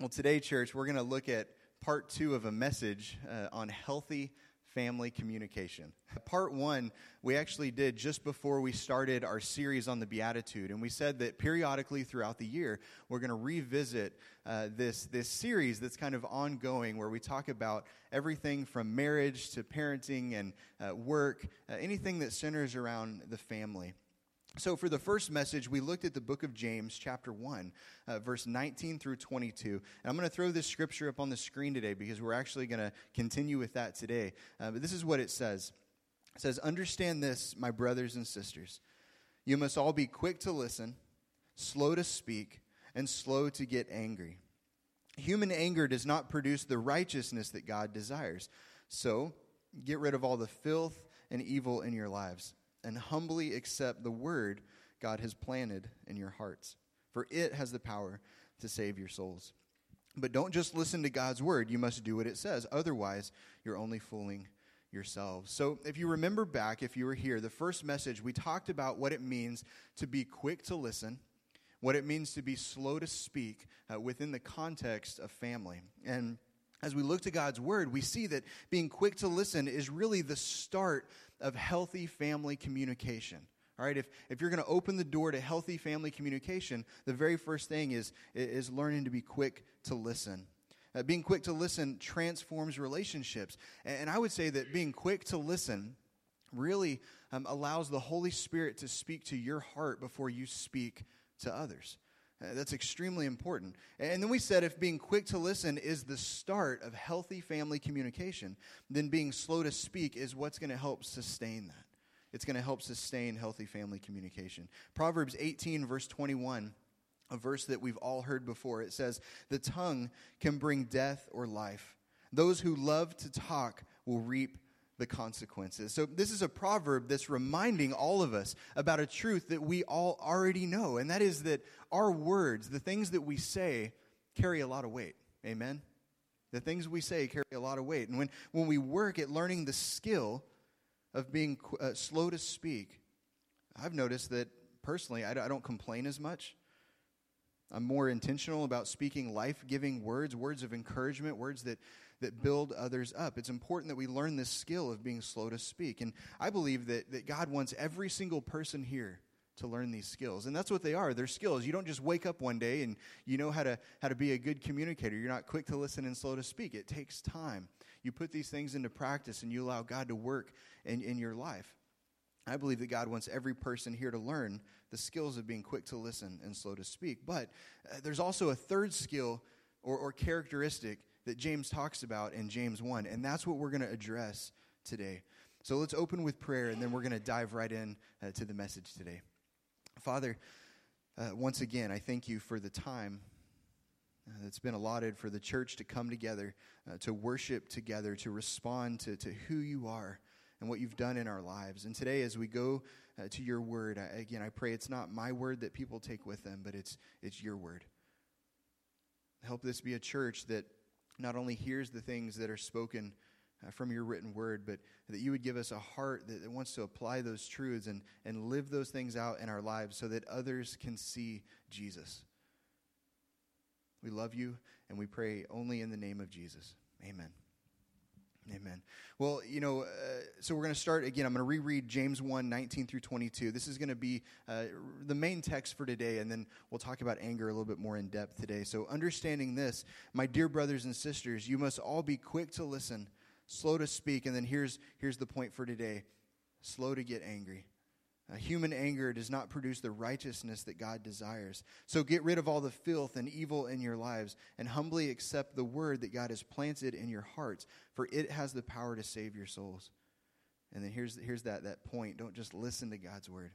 Well, today, church, we're going to look at part two of a message uh, on healthy family communication. Part one, we actually did just before we started our series on the Beatitude. And we said that periodically throughout the year, we're going to revisit uh, this, this series that's kind of ongoing, where we talk about everything from marriage to parenting and uh, work, uh, anything that centers around the family. So, for the first message, we looked at the book of James, chapter 1, uh, verse 19 through 22. And I'm going to throw this scripture up on the screen today because we're actually going to continue with that today. Uh, but this is what it says It says, Understand this, my brothers and sisters. You must all be quick to listen, slow to speak, and slow to get angry. Human anger does not produce the righteousness that God desires. So, get rid of all the filth and evil in your lives and humbly accept the word God has planted in your hearts, for it has the power to save your souls. But don't just listen to God's word, you must do what it says. Otherwise, you're only fooling yourselves. So, if you remember back, if you were here, the first message, we talked about what it means to be quick to listen, what it means to be slow to speak uh, within the context of family. And as we look to God's word, we see that being quick to listen is really the start of healthy family communication. All right, if, if you're going to open the door to healthy family communication, the very first thing is, is learning to be quick to listen. Uh, being quick to listen transforms relationships. And, and, I would say that being quick to listen really um, allows the Holy Spirit to speak to your heart before you speak to others. Uh, that's extremely important. And then we said if being quick to listen is the start of healthy family communication, then being slow to speak is what's going to help sustain that. It's going to help sustain healthy family communication. Proverbs 18, verse 21, a verse that we've all heard before, it says, The tongue can bring death or life. Those who love to talk will reap the consequences. So, this is a proverb that's reminding all of us about a truth that we all already know, and that is that our words, the things that we say, carry a lot of weight. Amen? The things we say carry a lot of weight. And when, when we work at learning the skill of being uh, slow to speak, I've noticed that personally, I don't complain as much. I'm more intentional about speaking life giving words, words of encouragement, words that that build others up. It's important that we learn this skill of being slow to speak. And I believe that, that God wants every single person here to learn these skills. And that's what they are. They're skills. You don't just wake up one day and you know how to how to be a good communicator. You're not quick to listen and slow to speak. It takes time. You put these things into practice and you allow God to work in, in your life. I believe that God wants every person here to learn the skills of being quick to listen and slow to speak. But uh, there's also a third skill or, or characteristic that James talks about in James 1. And that's what we're going to address today. So let's open with prayer, and then we're going to dive right in uh, to the message today. Father, uh, once again, I thank you for the time uh, that's been allotted for the church to come together, uh, to worship together, to respond to, to who you are and what you've done in our lives. And today, as we go uh, to your word, I, again, I pray it's not my word that people take with them, but it's, it's your word. Help this be a church that not only hears the things that are spoken uh, from your written word, but that you would give us a heart that, that wants to apply those truths and, and live those things out in our lives so that others can see Jesus. We love you, and we pray only in the name of Jesus. Amen. Amen. Well, you know, uh, so we're going to start again. I'm going to reread James 1 19 through 22. This is going to be uh, the main text for today, and then we'll talk about anger a little bit more in depth today. So, understanding this, my dear brothers and sisters, you must all be quick to listen, slow to speak, and then here's, here's the point for today slow to get angry. Uh, human anger does not produce the righteousness that God desires. So get rid of all the filth and evil in your lives and humbly accept the word that God has planted in your hearts, for it has the power to save your souls. And then here's, here's that, that point don't just listen to God's word,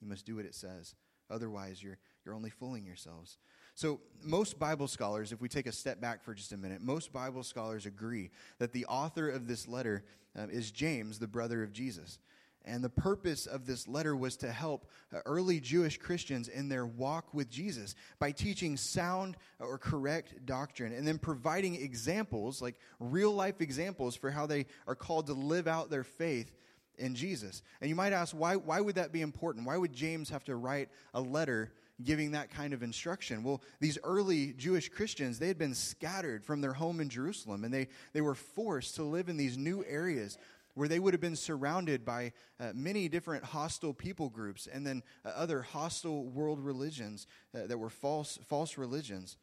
you must do what it says. Otherwise, you're, you're only fooling yourselves. So, most Bible scholars, if we take a step back for just a minute, most Bible scholars agree that the author of this letter uh, is James, the brother of Jesus. And the purpose of this letter was to help uh, early Jewish Christians in their walk with Jesus by teaching sound or correct doctrine and then providing examples, like real life examples, for how they are called to live out their faith in Jesus. And you might ask, why, why would that be important? Why would James have to write a letter giving that kind of instruction. Well, these early Jewish Christians, they had been scattered from their home in Jerusalem, and they, they were forced to live in these new areas where they would have been surrounded by uh, many different hostile people groups and then uh, other hostile world religions uh, that were false, false religions.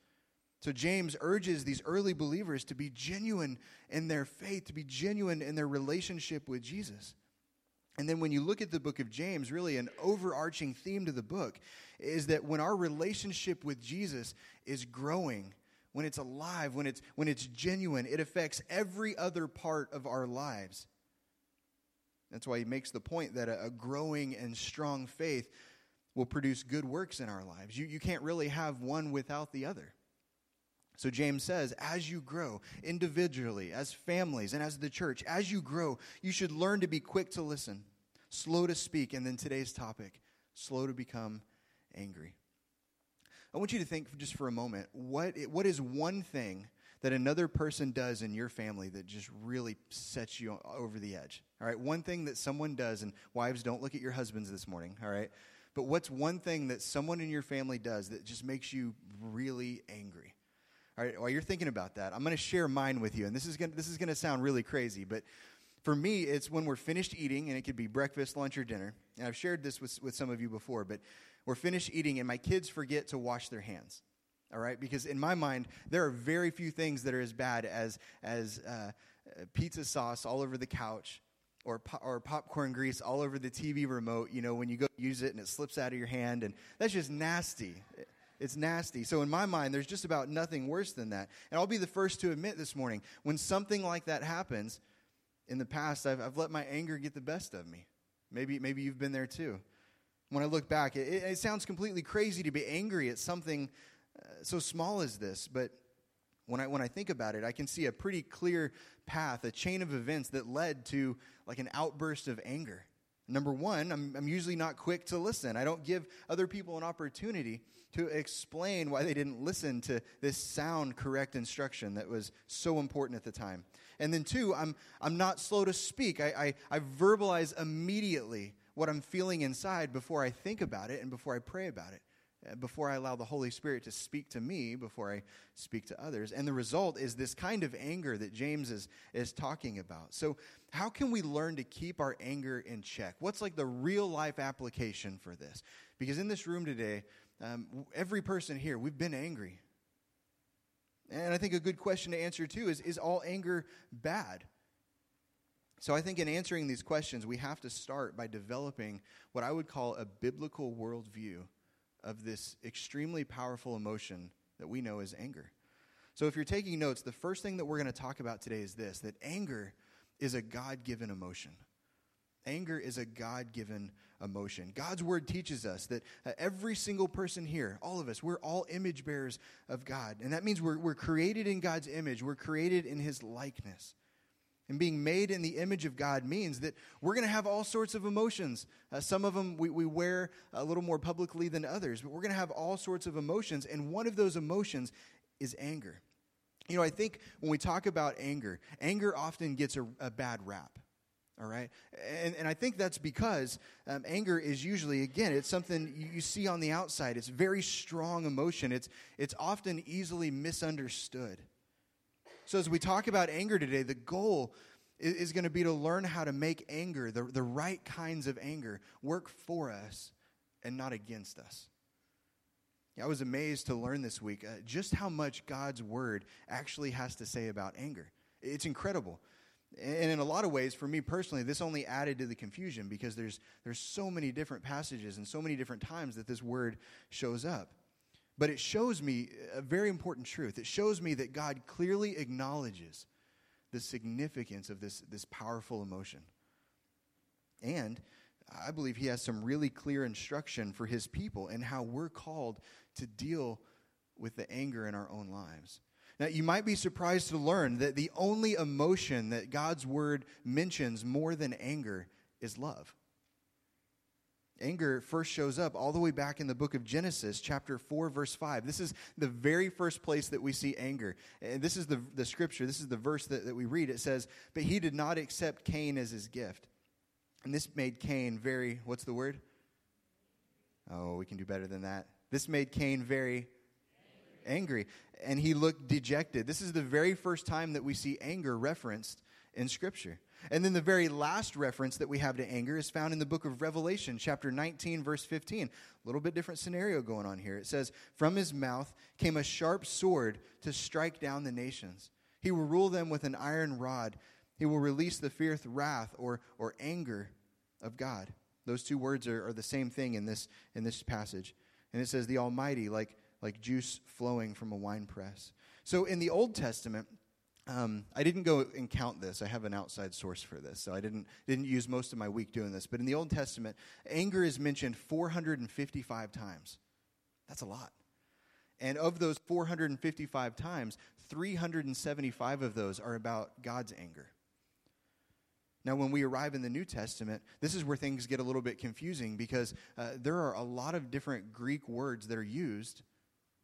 So James urges these early believers to be genuine in their faith, to be genuine in their relationship with Jesus. And then when you look at the book of James, really an overarching theme to the book is that when our relationship with Jesus is growing, when it's alive, when it's when it's genuine, it affects every other part of our lives. That's why he makes the point that a, growing and strong faith will produce good works in our lives. You, you can't really have one without the other. So James says, as you grow individually, as families, and as the church, as you grow, you should learn to be quick to listen, slow to speak, and then today's topic, slow to become angry. I want you to think just for a moment what, what is one thing that another person does in your family that just really sets you over the edge? All right, one thing that someone does, and wives, don't look at your husbands this morning, all right? But what's one thing that someone in your family does that just makes you really angry? All right, while you're thinking about that, I'm going to share mine with you. And this is going this is going to sound really crazy, but for me, it's when we're finished eating, and it could be breakfast, lunch, or dinner. And I've shared this with, with some of you before, but we're finished eating, and my kids forget to wash their hands. All right, because in my mind, there are very few things that are as bad as as uh, pizza sauce all over the couch, or or popcorn grease all over the TV remote. You know, when you go use it and it slips out of your hand, and that's just nasty. It's nasty. So, in my mind, there's just about nothing worse than that. And I'll be the first to admit this morning when something like that happens, in the past, I've, I've let my anger get the best of me. Maybe, maybe you've been there too. When I look back, it, it sounds completely crazy to be angry at something so small as this, but when I, when I think about it, I can see a pretty clear path, a chain of events that led to like an outburst of anger. Number one, I'm, I'm usually not quick to listen. I don't give other people an opportunity to explain why they didn't listen to this sound, correct instruction that was so important at the time. And then, two, I'm, I'm not slow to speak. I, I, I verbalize immediately what I'm feeling inside before I think about it and before I pray about it, before I allow the Holy Spirit to speak to me, before I speak to others. And the result is this kind of anger that James is, is talking about. So, how can we learn to keep our anger in check? What's like the real life application for this? Because in this room today, um, every person here, we've been angry. And I think a good question to answer too is Is all anger bad? So I think in answering these questions, we have to start by developing what I would call a biblical worldview of this extremely powerful emotion that we know as anger. So if you're taking notes, the first thing that we're going to talk about today is this that anger is a God given emotion. Anger is a God given emotion. God's word teaches us that uh, every single person here, all of us, we're all image bearers of God. And that means we're, we're created in God's image, we're created in his likeness. And being made in the image of God means that we're going to have all sorts of emotions. Uh, some of them we, we wear a little more publicly than others, but we're going to have all sorts of emotions. And one of those emotions is anger. You know, I think when we talk about anger, anger often gets a, a bad rap all right and, and i think that's because um, anger is usually again it's something you, you see on the outside it's very strong emotion it's it's often easily misunderstood so as we talk about anger today the goal is, going to be to learn how to make anger the, the right kinds of anger work for us and not against us I was amazed to learn this week uh, just how much God's word actually has to say about anger. It's incredible. And in a lot of ways, for me personally, this only added to the confusion because there's, there's so many different passages and so many different times that this word shows up. But it shows me a very important truth. It shows me that God clearly acknowledges the significance of this, this powerful emotion. And I believe he has some really clear instruction for his people and how we're called to deal with the anger in our own lives. Now, you might be surprised to learn that the only emotion that God's word mentions more than anger is love. Anger first shows up all the way back in the book of Genesis, chapter 4, verse 5. This is the very first place that we see anger. And this is the, the scripture, this is the verse that, that we read. It says, But he did not accept Cain as his gift. And this made Cain very, what's the word? Oh, we can do better than that. This made Cain very angry. And he looked dejected. This is the very first time that we see anger referenced in Scripture. And then the very last reference that we have to anger is found in the book of Revelation, chapter 19, verse 15. A little bit different scenario going on here. It says, From his mouth came a sharp sword to strike down the nations. He will rule them with an iron rod. He will release the fierce wrath or, or anger of God. Those two words are, are the same thing in this, in this passage. And it says, The Almighty, like, like juice flowing from a wine press. So in the Old Testament, um, I didn't go and count this. I have an outside source for this, so I didn't didn't use most of my week doing this. But in the Old Testament, anger is mentioned 455 times. That's a lot. And of those 455 times, 375 of those are about God's anger. Now, when we arrive in the New Testament, this is where things get a little bit confusing because uh, there are a lot of different Greek words that are used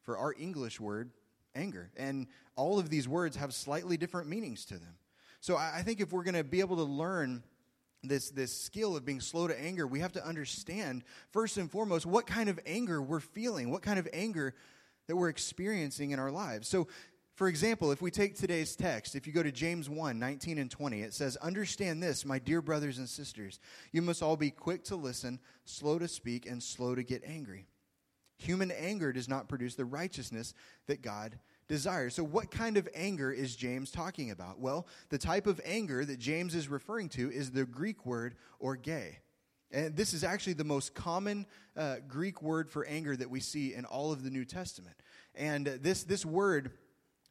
for our English word anger. And all of these words have slightly different meanings to them. So I think if we're going to be able to learn this, this skill of being slow to anger, we have to understand, first and foremost, what kind of anger we're feeling, what kind of anger that we're experiencing in our lives. So, for example, if we take today's text, if you go to James 1 19 and 20, it says, Understand this, my dear brothers and sisters. You must all be quick to listen, slow to speak, and slow to get angry. Human anger does not produce the righteousness that God desires. So, what kind of anger is James talking about? Well, the type of anger that James is referring to is the Greek word orge. And this is actually the most common uh, Greek word for anger that we see in all of the New Testament. And uh, this, this word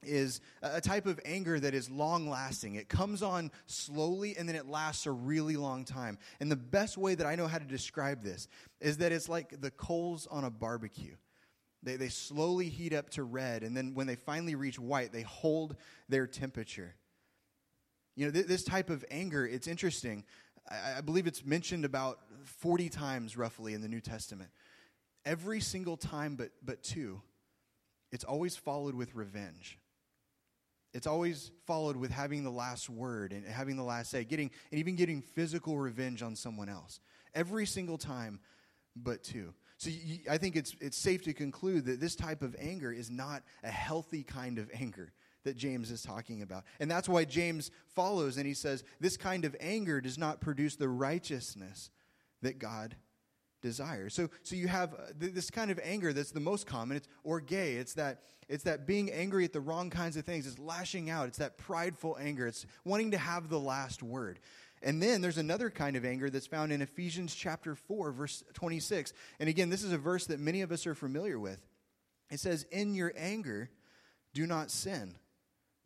is a type of anger that is long lasting. It comes on slowly and then it lasts a really long time. And the best way that I know how to describe this is that it's like the coals on a barbecue. They, they slowly heat up to red, and then when they finally reach white, they hold their temperature. You know, th- this type of anger, it's interesting. I, I believe it's mentioned about 40 times roughly in the New Testament. Every single time but, but two, it's always followed with revenge. It's always followed with having the last word and having the last say, getting and even getting physical revenge on someone else. Every single time, but two. So you, I think it's it's safe to conclude that this type of anger is not a healthy kind of anger that James is talking about. And that's why James follows and he says this kind of anger does not produce the righteousness that God desires. So so you have uh, this kind of anger that's the most common. It's orge. It's that it's that being angry at the wrong kinds of things. It's lashing out. It's that prideful anger. It's wanting to have the last word. And then there's another kind of anger that's found in Ephesians chapter 4, verse 26. And again, this is a verse that many of us are familiar with. It says, In your anger, do not sin.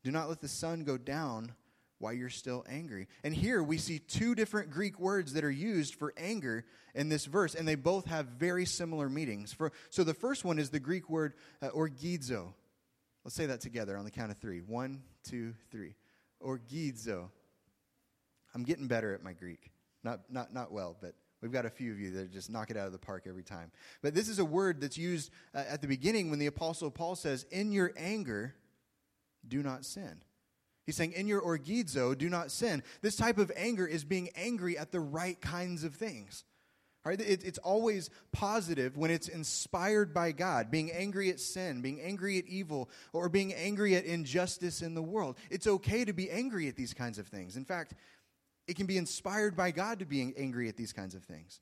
Do not let the sun go down while you're still angry. And here we see two different Greek words that are used for anger in this verse, and they both have very similar meanings. For, so the first one is the Greek word uh, orgizo. Let's say that together on the count of three. One, two, three. Orgizo. I'm getting better at my Greek. Not, not, not well, but we've got a few of you that just knock it out of the park every time. But this is a word that's used uh, at the beginning when the Apostle Paul says, In your anger, do not sin. He's saying, In your orgizo, do not sin. This type of anger is being angry at the right kinds of things. Right? It, it's always positive when it's inspired by God, being angry at sin, being angry at evil, or being angry at injustice in the world. It's okay to be angry at these kinds of things. In fact, it can be inspired by God to be angry at these kinds of things.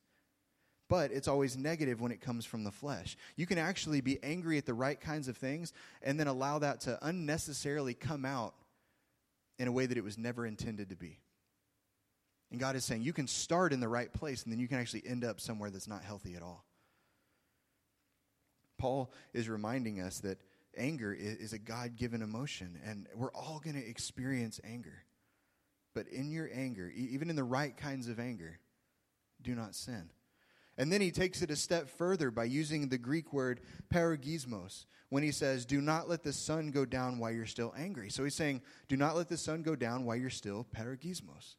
But it's always negative when it comes from the flesh. You can actually be angry at the right kinds of things and then allow that to unnecessarily come out in a way that it was never intended to be. And God is saying you can start in the right place and then you can actually end up somewhere that's not healthy at all. Paul is reminding us that anger is a God given emotion, and we're all going to experience anger. But in your anger, even in the right kinds of anger, do not sin. And then he takes it a step further by using the Greek word paragismos when he says, Do not let the sun go down while you're still angry. So he's saying, Do not let the sun go down while you're still paragismos,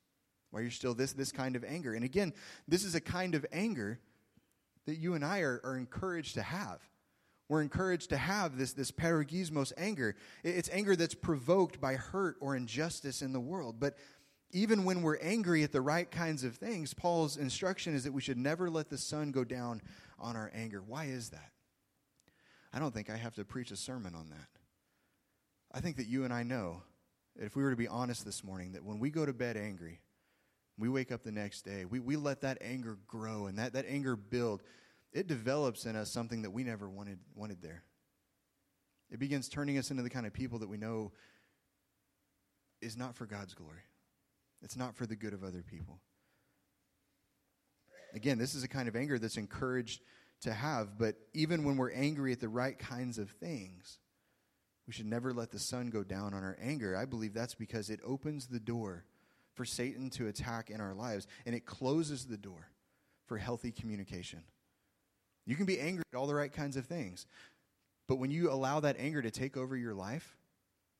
while you're still this, this kind of anger. And again, this is a kind of anger that you and I are, are encouraged to have. We're encouraged to have this, this paragismos anger. It's anger that's provoked by hurt or injustice in the world. But even when we're angry at the right kinds of things, Paul's instruction is that we should never let the sun go down on our anger. Why is that? I don't think I have to preach a sermon on that. I think that you and I know that if we were to be honest this morning, that when we go to bed angry, we wake up the next day, we, we let that anger grow and that, that anger build. It develops in us something that we never wanted, wanted there. It begins turning us into the kind of people that we know is not for God's glory. It's not for the good of other people. Again, this is a kind of anger that's encouraged to have, but even when we're angry at the right kinds of things, we should never let the sun go down on our anger. I believe that's because it opens the door for Satan to attack in our lives, and it closes the door for healthy communication. You can be angry at all the right kinds of things, but when you allow that anger to take over your life,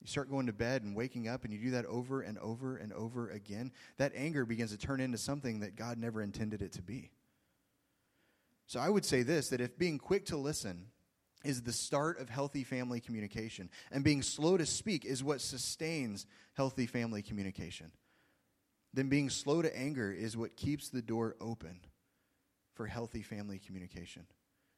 you start going to bed and waking up, and you do that over and over and over again, that anger begins to turn into something that God never intended it to be. So I would say this that if being quick to listen is the start of healthy family communication, and being slow to speak is what sustains healthy family communication, then being slow to anger is what keeps the door open for healthy family communication.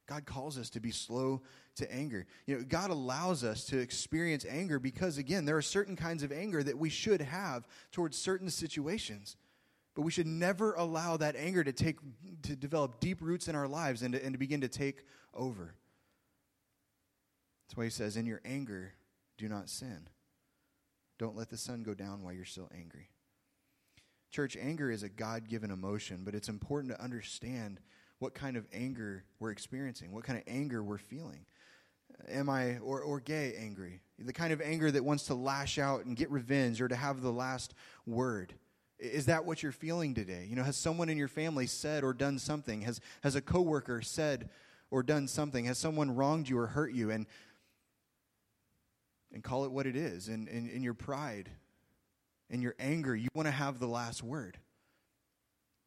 God calls us to be slow to anger. You know, God allows us to experience anger because, again, there are certain kinds of anger that we should have towards certain situations. But we should never allow that anger to take to develop deep roots in our lives and to, and to begin to take over. That's why he says, In your anger, do not sin. Don't let the sun go down while you're still angry. Church, anger is a God given emotion, but it's important to understand what kind of anger we're experiencing, what kind of anger we're feeling. Am I, or, orge angry? The kind of anger that wants to lash out and get revenge or to have the last word. Is that what you're feeling today? You know, has someone in your family said or done something? Has, has a coworker said or done something? Has someone wronged you or hurt you? And, and call it what it is. In, in, in your pride, in your anger, you want to have the last word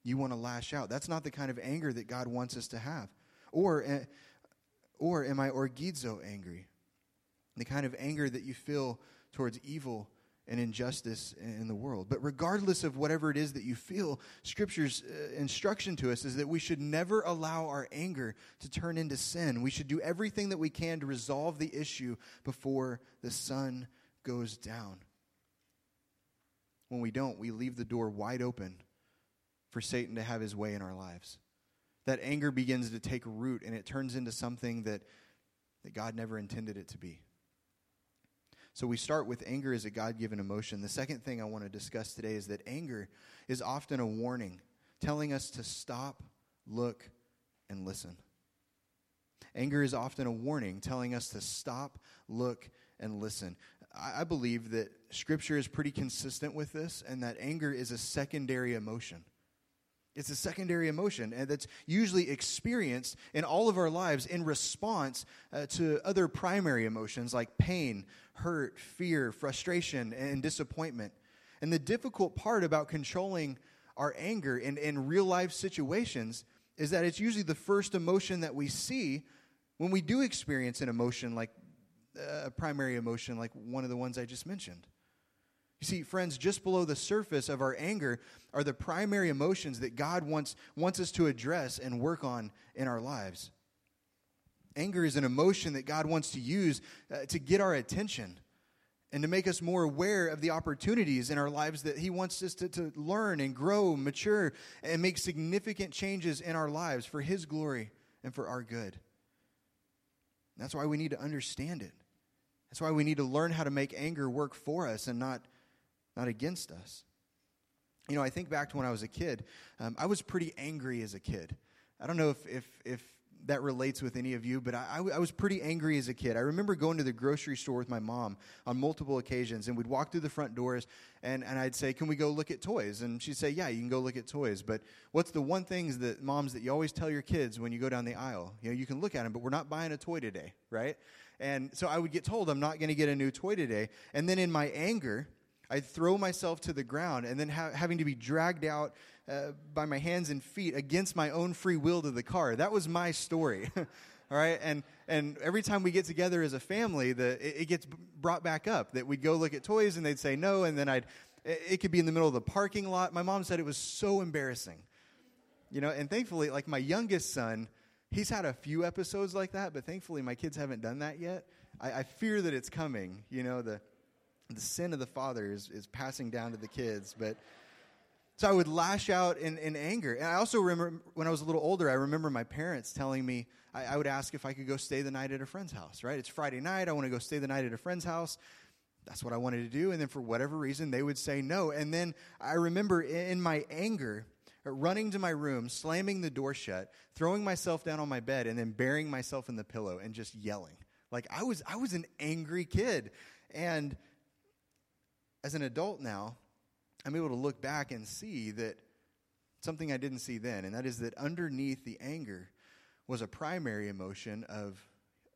you want to lash out. That's not the kind of anger that God wants us to have. Or, eh, or am I orgizo angry? The kind of anger that you feel towards evil and injustice in the world. But regardless of whatever it is that you feel, Scripture's uh, instruction to us is that we should never allow our anger to turn into sin. We should do everything that we can to resolve the issue before the sun goes down. When we don't, we leave the door wide open for Satan to have his way in our lives. That anger begins to take root and it turns into something that, that God never intended it to be. So we start with anger as a God given emotion. The second thing I want to discuss today is that anger is often a warning telling us to stop, look, and listen. Anger is often a warning telling us to stop, look, and listen. I believe that Scripture is pretty consistent with this and that anger is a secondary emotion. It's a secondary emotion, and that's usually experienced in all of our lives in response uh, to other primary emotions like pain, hurt, fear, frustration, and disappointment. And the difficult part about controlling our anger in, in real life situations is that it's usually the first emotion that we see when we do experience an emotion like uh, a primary emotion, like one of the ones I just mentioned. You see, friends, just below the surface of our anger are the primary emotions that God wants, wants us to address and work on in our lives. Anger is an emotion that God wants to use uh, to get our attention and to make us more aware of the opportunities in our lives that He wants us to, to learn and grow, mature, and make significant changes in our lives for His glory and for our good. That's why we need to understand it. That's why we need to learn how to make anger work for us and not not against us. You know, I think back to when I was a kid. Um, I was pretty angry as a kid. I don't know if, if, if that relates with any of you, but I, was pretty angry as a kid. I remember going to the grocery store with my mom on multiple occasions, and we'd walk through the front doors, and, and I'd say, Can we go look at toys? And she'd say, Yeah, you can go look at toys. But what's the one thing that moms that you always tell your kids when you go down the aisle? You know, you can look at them, but we're not buying a toy today, right? And so I would get told I'm not going to get a new toy today. And then in my anger, I'd throw myself to the ground and then ha- having to be dragged out uh, by my hands and feet against my own free will to the car. That was my story. All right, and and every time we get together as a family, the it, it, gets brought back up that we'd go look at toys and they'd say no, and then I'd it, it could be in the middle of the parking lot. My mom said it was so embarrassing, you know. And thankfully, like my youngest son, he's had a few episodes like that, but thankfully my kids haven't done that yet. I, I fear that it's coming. You know, the, the sin of the father is, is passing down to the kids. But so I would lash out in, in anger. And I also remember when I was a little older, I remember my parents telling me, I, I would ask if I could go stay the night at a friend's house, right? It's Friday night. I want to go stay the night at a friend's house. That's what I wanted to do. And then for whatever reason, they would say no. And then I remember in my anger, running to my room, slamming the door shut, throwing myself down on my bed, and then burying myself in the pillow and just yelling. Like I was, I was an angry kid. And as an adult now, I'm able to look back and see that something I didn't see then, and that is that underneath the anger was a primary emotion of,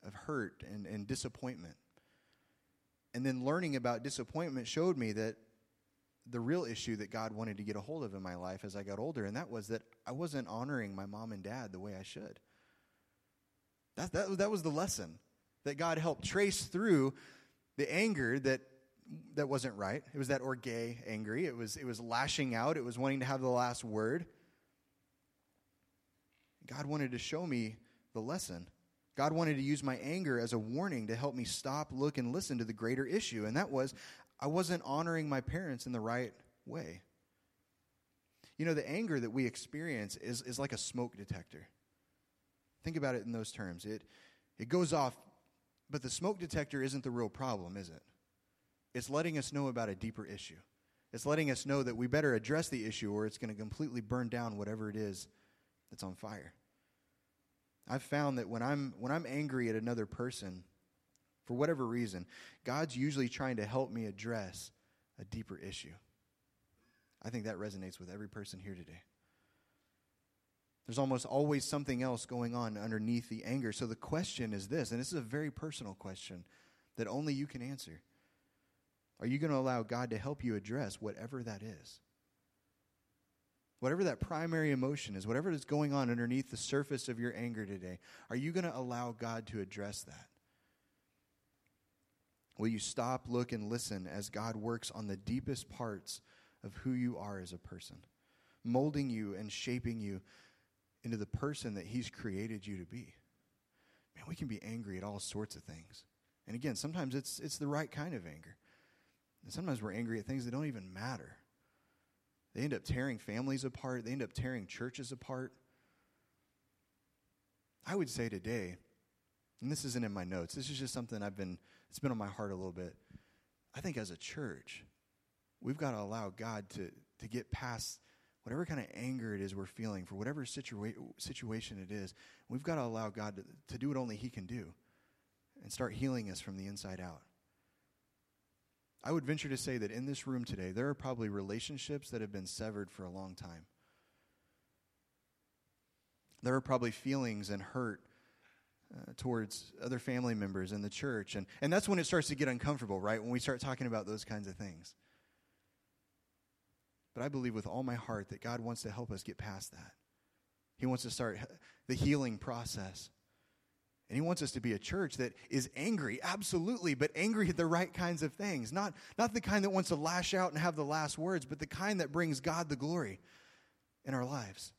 of hurt and, and disappointment. And then learning about disappointment showed me that the real issue that God wanted to get a hold of in my life as I got older, and that was that I wasn't honoring my mom and dad the way I should. That, that, that was the lesson that God helped trace through the anger that, that wasn't right. It was that orge angry. It was, it was lashing out, it was wanting to have the last word. God wanted to show me the lesson. God wanted to use my anger as a warning to help me stop, look, and listen to the greater issue. And that was I wasn't honoring my parents in the right way. You know, the anger that we experience is, is like a smoke detector. Think about it in those terms. It, it goes off, but the smoke detector isn't the real problem, is it? It's letting us know about a deeper issue. It's letting us know that we better address the issue or it's going to completely burn down whatever it is that's on fire. I've found that when I'm, when I'm angry at another person, for whatever reason, God's usually trying to help me address a deeper issue. I think that resonates with every person here today. There's almost always something else going on underneath the anger. So the question is this, and this is a very personal question that only you can answer. Are you going to allow God to help you address whatever that is? Whatever that primary emotion is, whatever is going on underneath the surface of your anger today, are you going to allow God to address that? Will you stop, look, and listen as God works on the deepest parts of who you are as a person, molding you and shaping you into the person that He's created you to be? Man, we can be angry at all sorts of things. And again, sometimes it's, it's the right kind of anger. And sometimes we're angry at things that don't even matter. They end up tearing families apart, they end up tearing churches apart. I would say today, and this isn't in my notes, this is just something I've been it's been on my heart a little bit. I think as a church, we've got to allow God to, to get past whatever kind of anger it is we're feeling for whatever situa- situation it is. We've got to allow God to, to do what only He can do and start healing us from the inside out. I would venture to say that in this room today, there are probably relationships that have been severed for a long time. There are probably feelings and hurt uh, towards other family members in the church. And, and that's when it starts to get uncomfortable, right? When we start talking about those kinds of things. But I believe with all my heart that God wants to help us get past that. He wants to start the healing process. And he wants us to be a church that is angry, absolutely, but angry at the right kinds of things. Not, not the kind that wants to lash out and have the last words, but the kind that brings God the glory in our lives.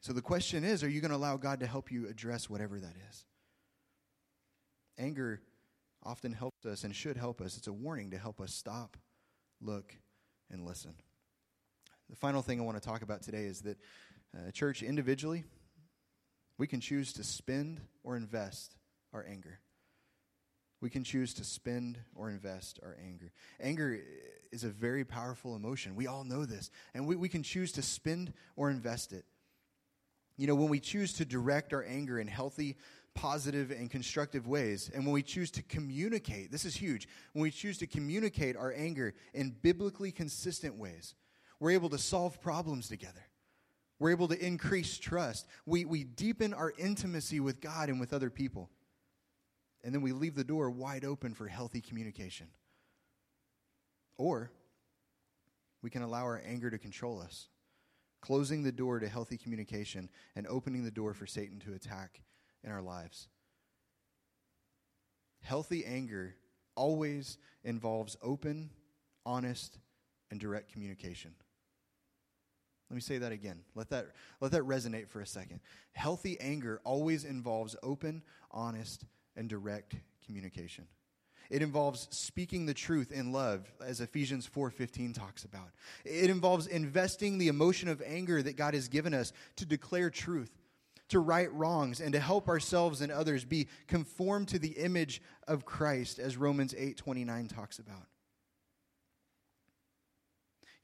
So the question is are you going to allow God to help you address whatever that is? Anger often helps us and should help us. It's a warning to help us stop, look, and listen. The final thing I want to talk about today is that uh, church individually, we can choose to spend or invest our anger. We can choose to spend or invest our anger. Anger is a very powerful emotion. We all know this. And we, we can choose to spend or invest it. You know, when we choose to direct our anger in healthy, positive, and constructive ways, and when we choose to communicate, this is huge, when we choose to communicate our anger in biblically consistent ways, we're able to solve problems together. We're able to increase trust. We, we deepen our intimacy with God and with other people. And then we leave the door wide open for healthy communication. Or we can allow our anger to control us closing the door to healthy communication and opening the door for Satan to attack in our lives. Healthy anger always involves open, honest, and direct communication. Let me say that again. Let that, let that resonate for a second. Healthy anger always involves open, honest, and direct communication. It involves speaking the truth in love, as Ephesians 4:15 talks about. It involves investing the emotion of anger that God has given us to declare truth, to right wrongs, and to help ourselves and others be conformed to the image of Christ, as Romans 8:29 talks about.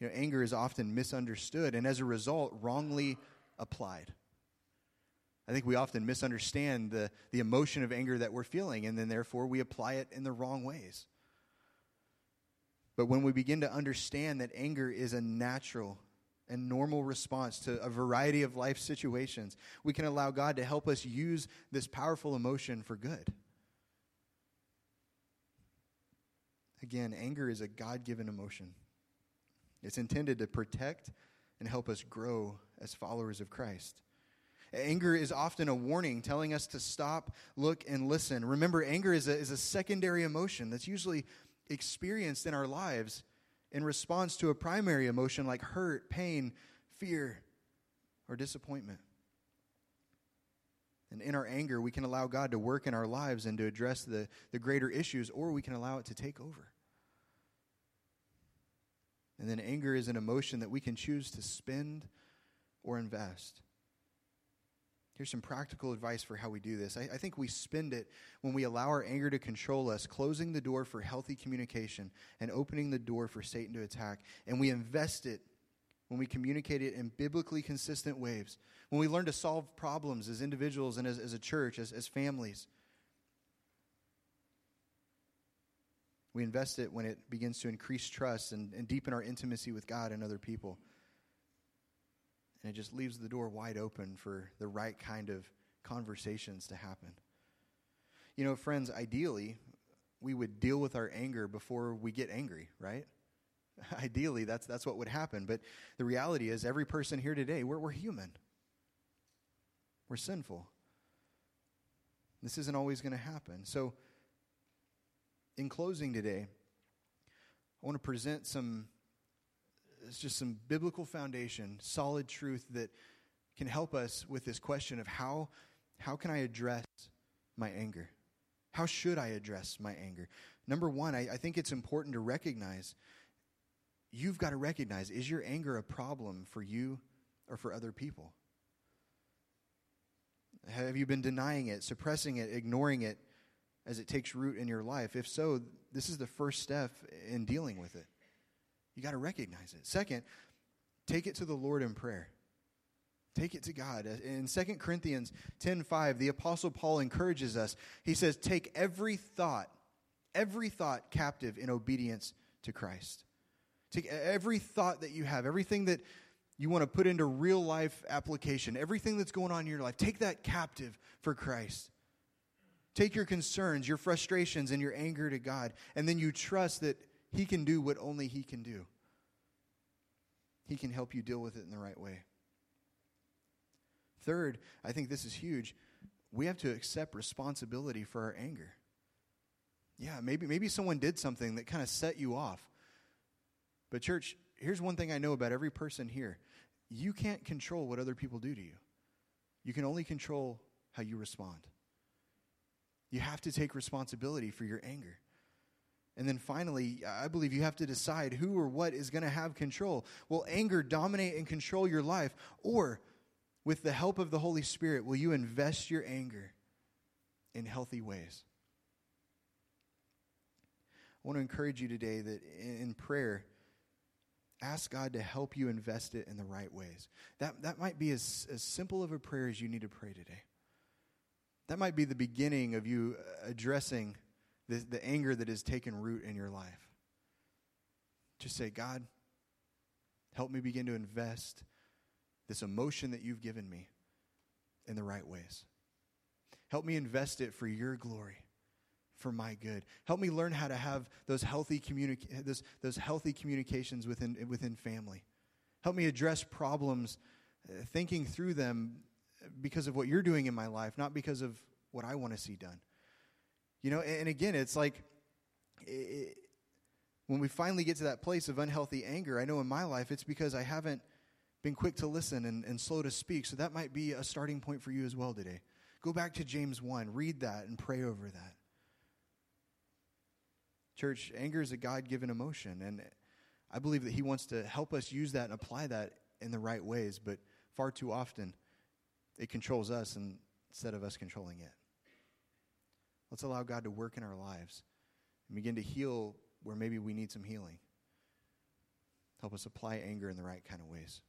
You know, anger is often misunderstood and as a result wrongly applied. I think we often misunderstand the, the emotion of anger that we're feeling, and then therefore we apply it in the wrong ways. But when we begin to understand that anger is a natural and normal response to a variety of life situations, we can allow God to help us use this powerful emotion for good. Again, anger is a God given emotion. It's intended to protect and help us grow as followers of Christ. Anger is often a warning telling us to stop, look, and listen. Remember, anger is a, is a secondary emotion that's usually experienced in our lives in response to a primary emotion like hurt, pain, fear, or disappointment. And in our anger, we can allow God to work in our lives and to address the, the greater issues, or we can allow it to take over. And then anger is an emotion that we can choose to spend or invest. Here's some practical advice for how we do this. I, I, think we spend it when we allow our anger to control us, closing the door for healthy communication and opening the door for Satan to attack. And we invest it when we communicate it in biblically consistent ways, when we learn to solve problems as individuals and as, as a church, as, as families. We invest it when it begins to increase trust and, and deepen our intimacy with God and other people. And it just leaves the door wide open for the right kind of conversations to happen. You know, friends, ideally, we would deal with our anger before we get angry, right? Ideally, that's, that's what would happen. But the reality is, every person here today, we're, we're human. We're sinful. This isn't always going to happen. So, in closing today, I want to present some it's just some biblical foundation, solid truth that can help us with this question of how, how can I address my anger? How should I address my anger? Number one, I, I think it's important to recognize you've got to recognize is your anger a problem for you or for other people? Have you been denying it, suppressing it, ignoring it as it takes root in your life? If so, this is the first step in dealing with it. You got to recognize it. Second, take it to the Lord in prayer. Take it to God. In 2 Corinthians 10:5, the apostle Paul encourages us. He says, "Take every thought, every thought captive in obedience to Christ." Take every thought that you have, everything that you want to put into real life application, everything that's going on in your life, take that captive for Christ. Take your concerns, your frustrations, and your anger to God, and then you trust that he can do what only He can do. He can help you deal with it in the right way. Third, I think this is huge. We have to accept responsibility for our anger. Yeah, maybe maybe someone did something that kind of set you off. But church, here's one thing I know about every person here. You can't control what other people do to you. You can only control how you respond. You have to take responsibility for your anger. And then finally, I believe you have to decide who or what is going to have control. Will anger dominate and control your life? Or, with the help of the Holy Spirit, will you invest your anger in healthy ways? I want to encourage you today that in prayer, ask God to help you invest it in the right ways. That, that might be as, as simple of a prayer as you need to pray today. That might be the beginning of you addressing the, the anger that has taken root in your life. Just say, God, help me begin to invest this emotion that you've given me in the right ways. Help me invest it for your glory, for my good. Help me learn how to have those healthy, communica- those, those healthy communications within, within family. Help me address problems, uh, thinking through them because of what you're doing in my life, not because of what I want to see done. You know, and again, it's like it, when we finally get to that place of unhealthy anger, I know in my life it's because I haven't been quick to listen and, and slow to speak. So that might be a starting point for you as well today. Go back to James 1, read that, and pray over that. Church, anger is a God given emotion, and I believe that He wants to help us use that and apply that in the right ways, but far too often it controls us instead of us controlling it. Let's allow God to work in our lives and begin to heal where maybe we need some healing. Help us apply anger in the right kind of ways.